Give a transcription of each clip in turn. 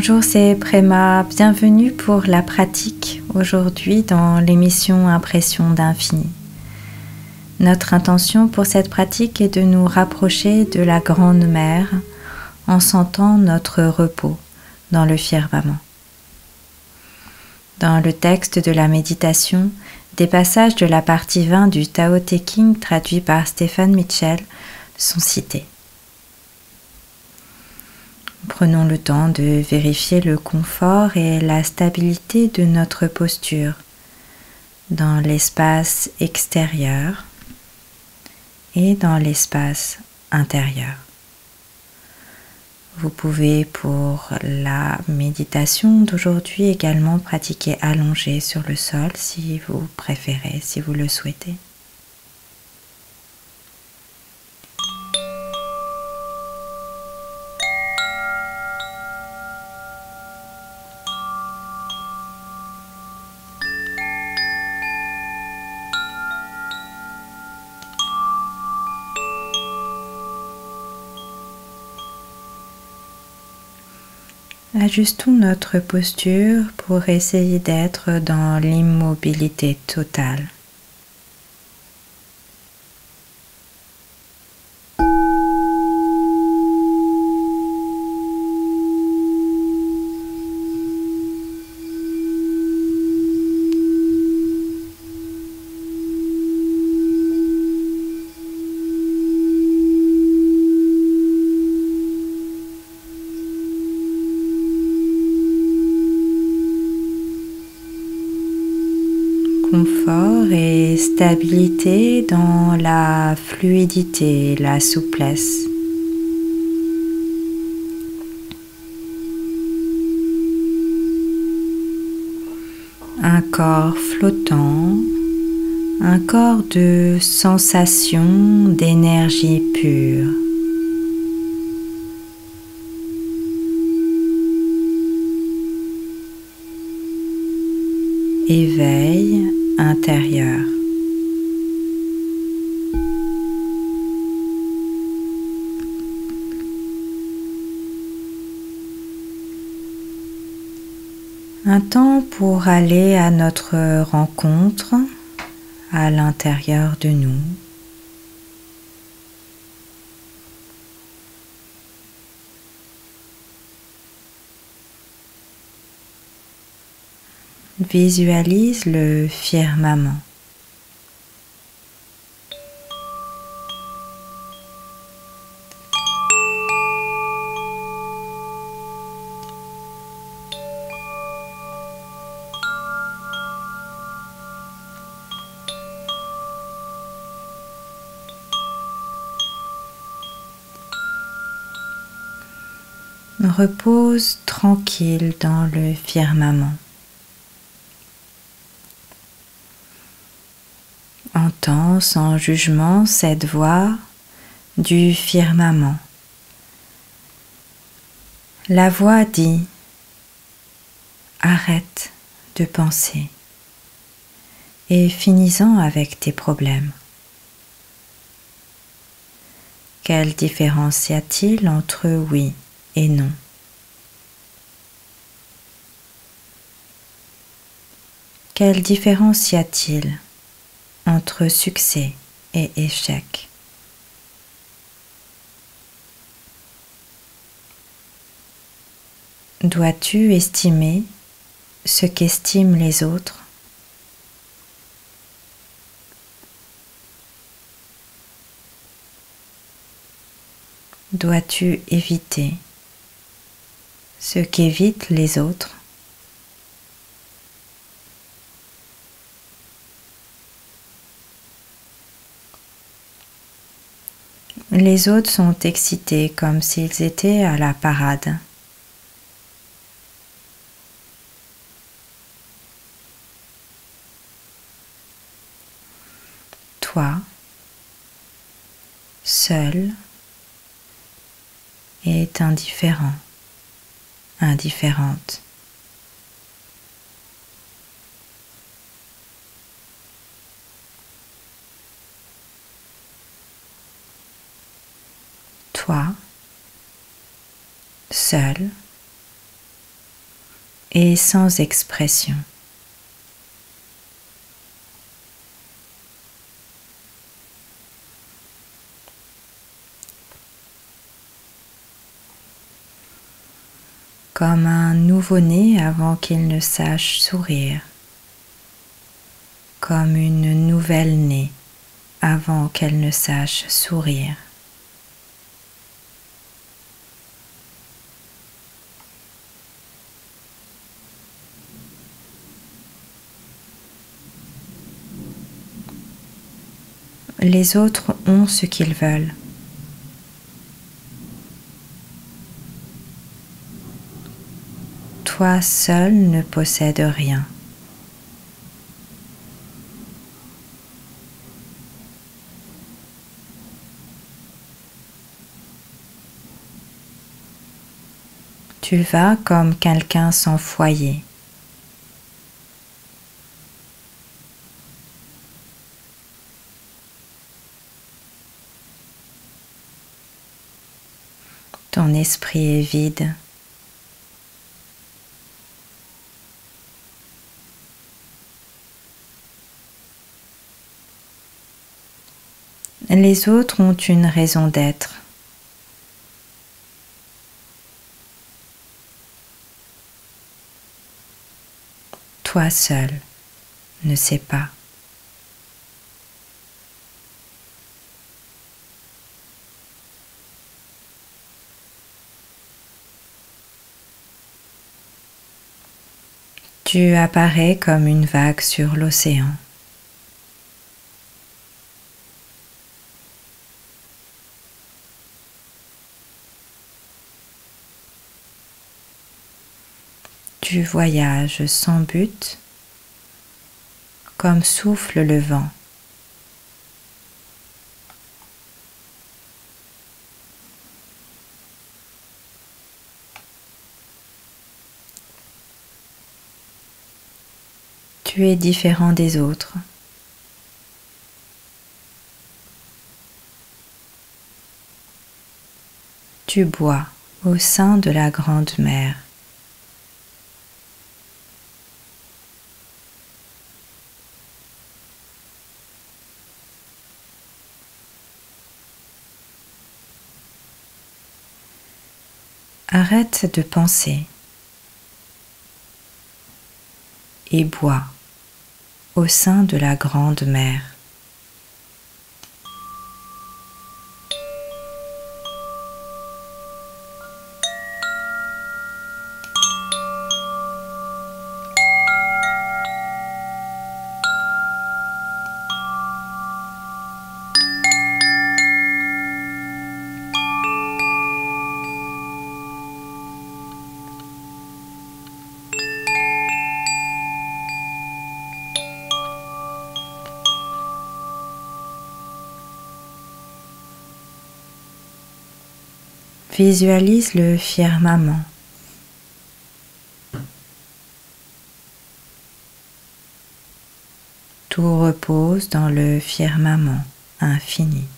Bonjour, c'est Préma. Bienvenue pour la pratique aujourd'hui dans l'émission Impression d'infini. Notre intention pour cette pratique est de nous rapprocher de la Grande Mère en sentant notre repos dans le firmament. Dans le texte de la méditation, des passages de la partie 20 du Tao Te Ching traduit par Stéphane Mitchell sont cités. Prenons le temps de vérifier le confort et la stabilité de notre posture dans l'espace extérieur et dans l'espace intérieur. Vous pouvez pour la méditation d'aujourd'hui également pratiquer allongé sur le sol si vous préférez, si vous le souhaitez. Ajustons notre posture pour essayer d'être dans l'immobilité totale. confort et stabilité dans la fluidité, la souplesse. Un corps flottant, un corps de sensation, d'énergie pure. éveil intérieur. Un temps pour aller à notre rencontre à l'intérieur de nous. Visualise le firmament. Repose tranquille dans le firmament. Entends sans jugement cette voix du firmament. La voix dit Arrête de penser et finis-en avec tes problèmes. Quelle différence y a-t-il entre oui et non Quelle différence y a-t-il entre succès et échec? Dois-tu estimer ce qu'estiment les autres? Dois-tu éviter ce qu'évitent les autres Les autres sont excités comme s'ils étaient à la parade. Toi, seul, est indifférent, indifférente. toi, seul, et sans expression. Comme un nouveau-né avant qu'il ne sache sourire, comme une nouvelle-née avant qu'elle ne sache sourire. Les autres ont ce qu'ils veulent. Toi seul ne possède rien. Tu vas comme quelqu'un sans foyer. Ton esprit est vide. Les autres ont une raison d'être. Toi seul ne sais pas. Tu apparais comme une vague sur l'océan. Tu voyages sans but, comme souffle le vent. Tu es différent des autres. Tu bois au sein de la grande mer. Arrête de penser et bois au sein de la grande mer. Visualise le firmament. Tout repose dans le firmament infini.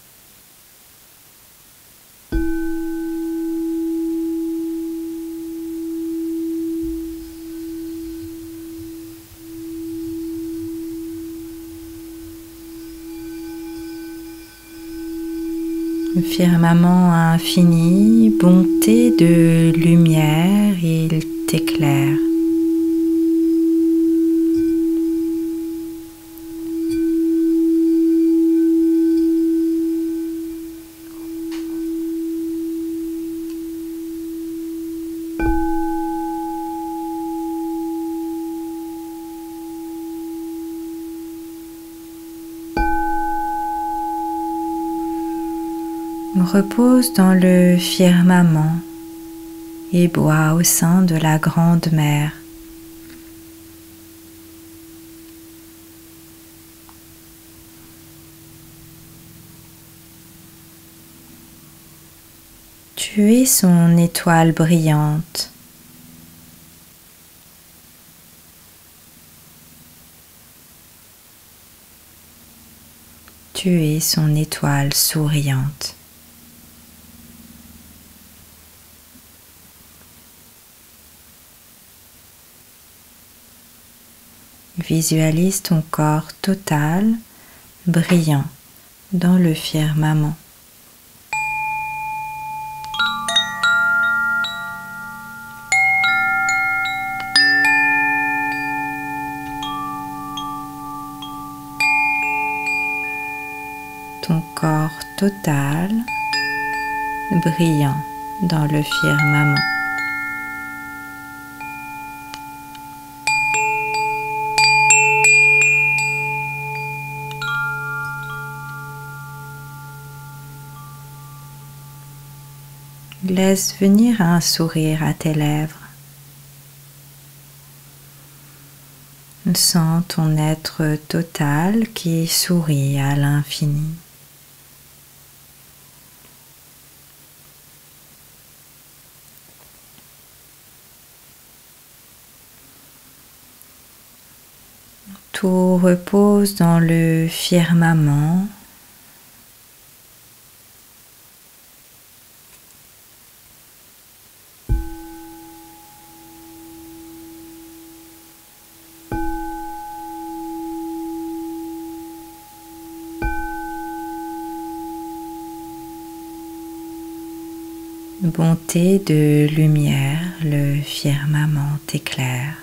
Firmament infini, bonté de lumière, il t'éclaire. Repose dans le firmament et bois au sein de la grande mer. Tu es son étoile brillante. Tu es son étoile souriante. Visualise ton corps total, brillant dans le firmament. Ton corps total, brillant dans le firmament. Laisse venir un sourire à tes lèvres. Sens ton être total qui sourit à l'infini. Tout repose dans le firmament bonté de lumière, le firmament éclaire.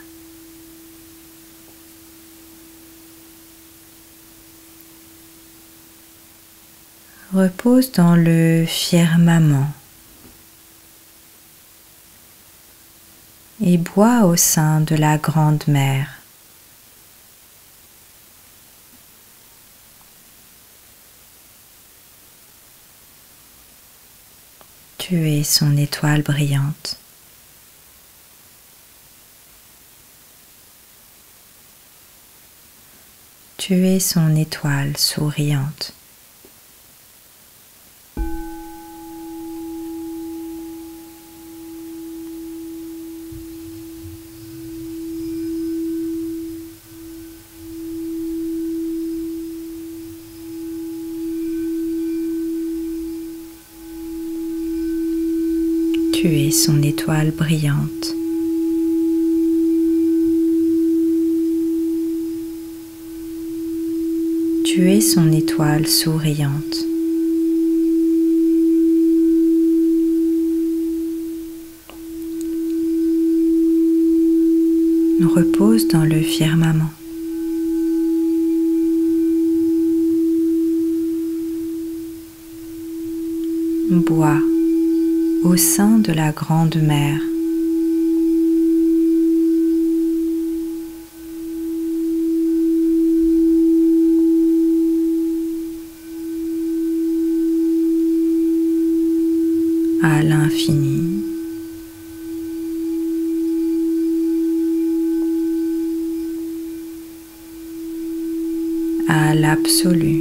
Repose dans le firmament et bois au sein de la grande mer. Tu son étoile brillante. Tu es son étoile souriante. Tu es son étoile brillante. Tu es son étoile souriante. Repose dans le firmament. Bois au sein de la grande mer. à l'infini. à l'absolu.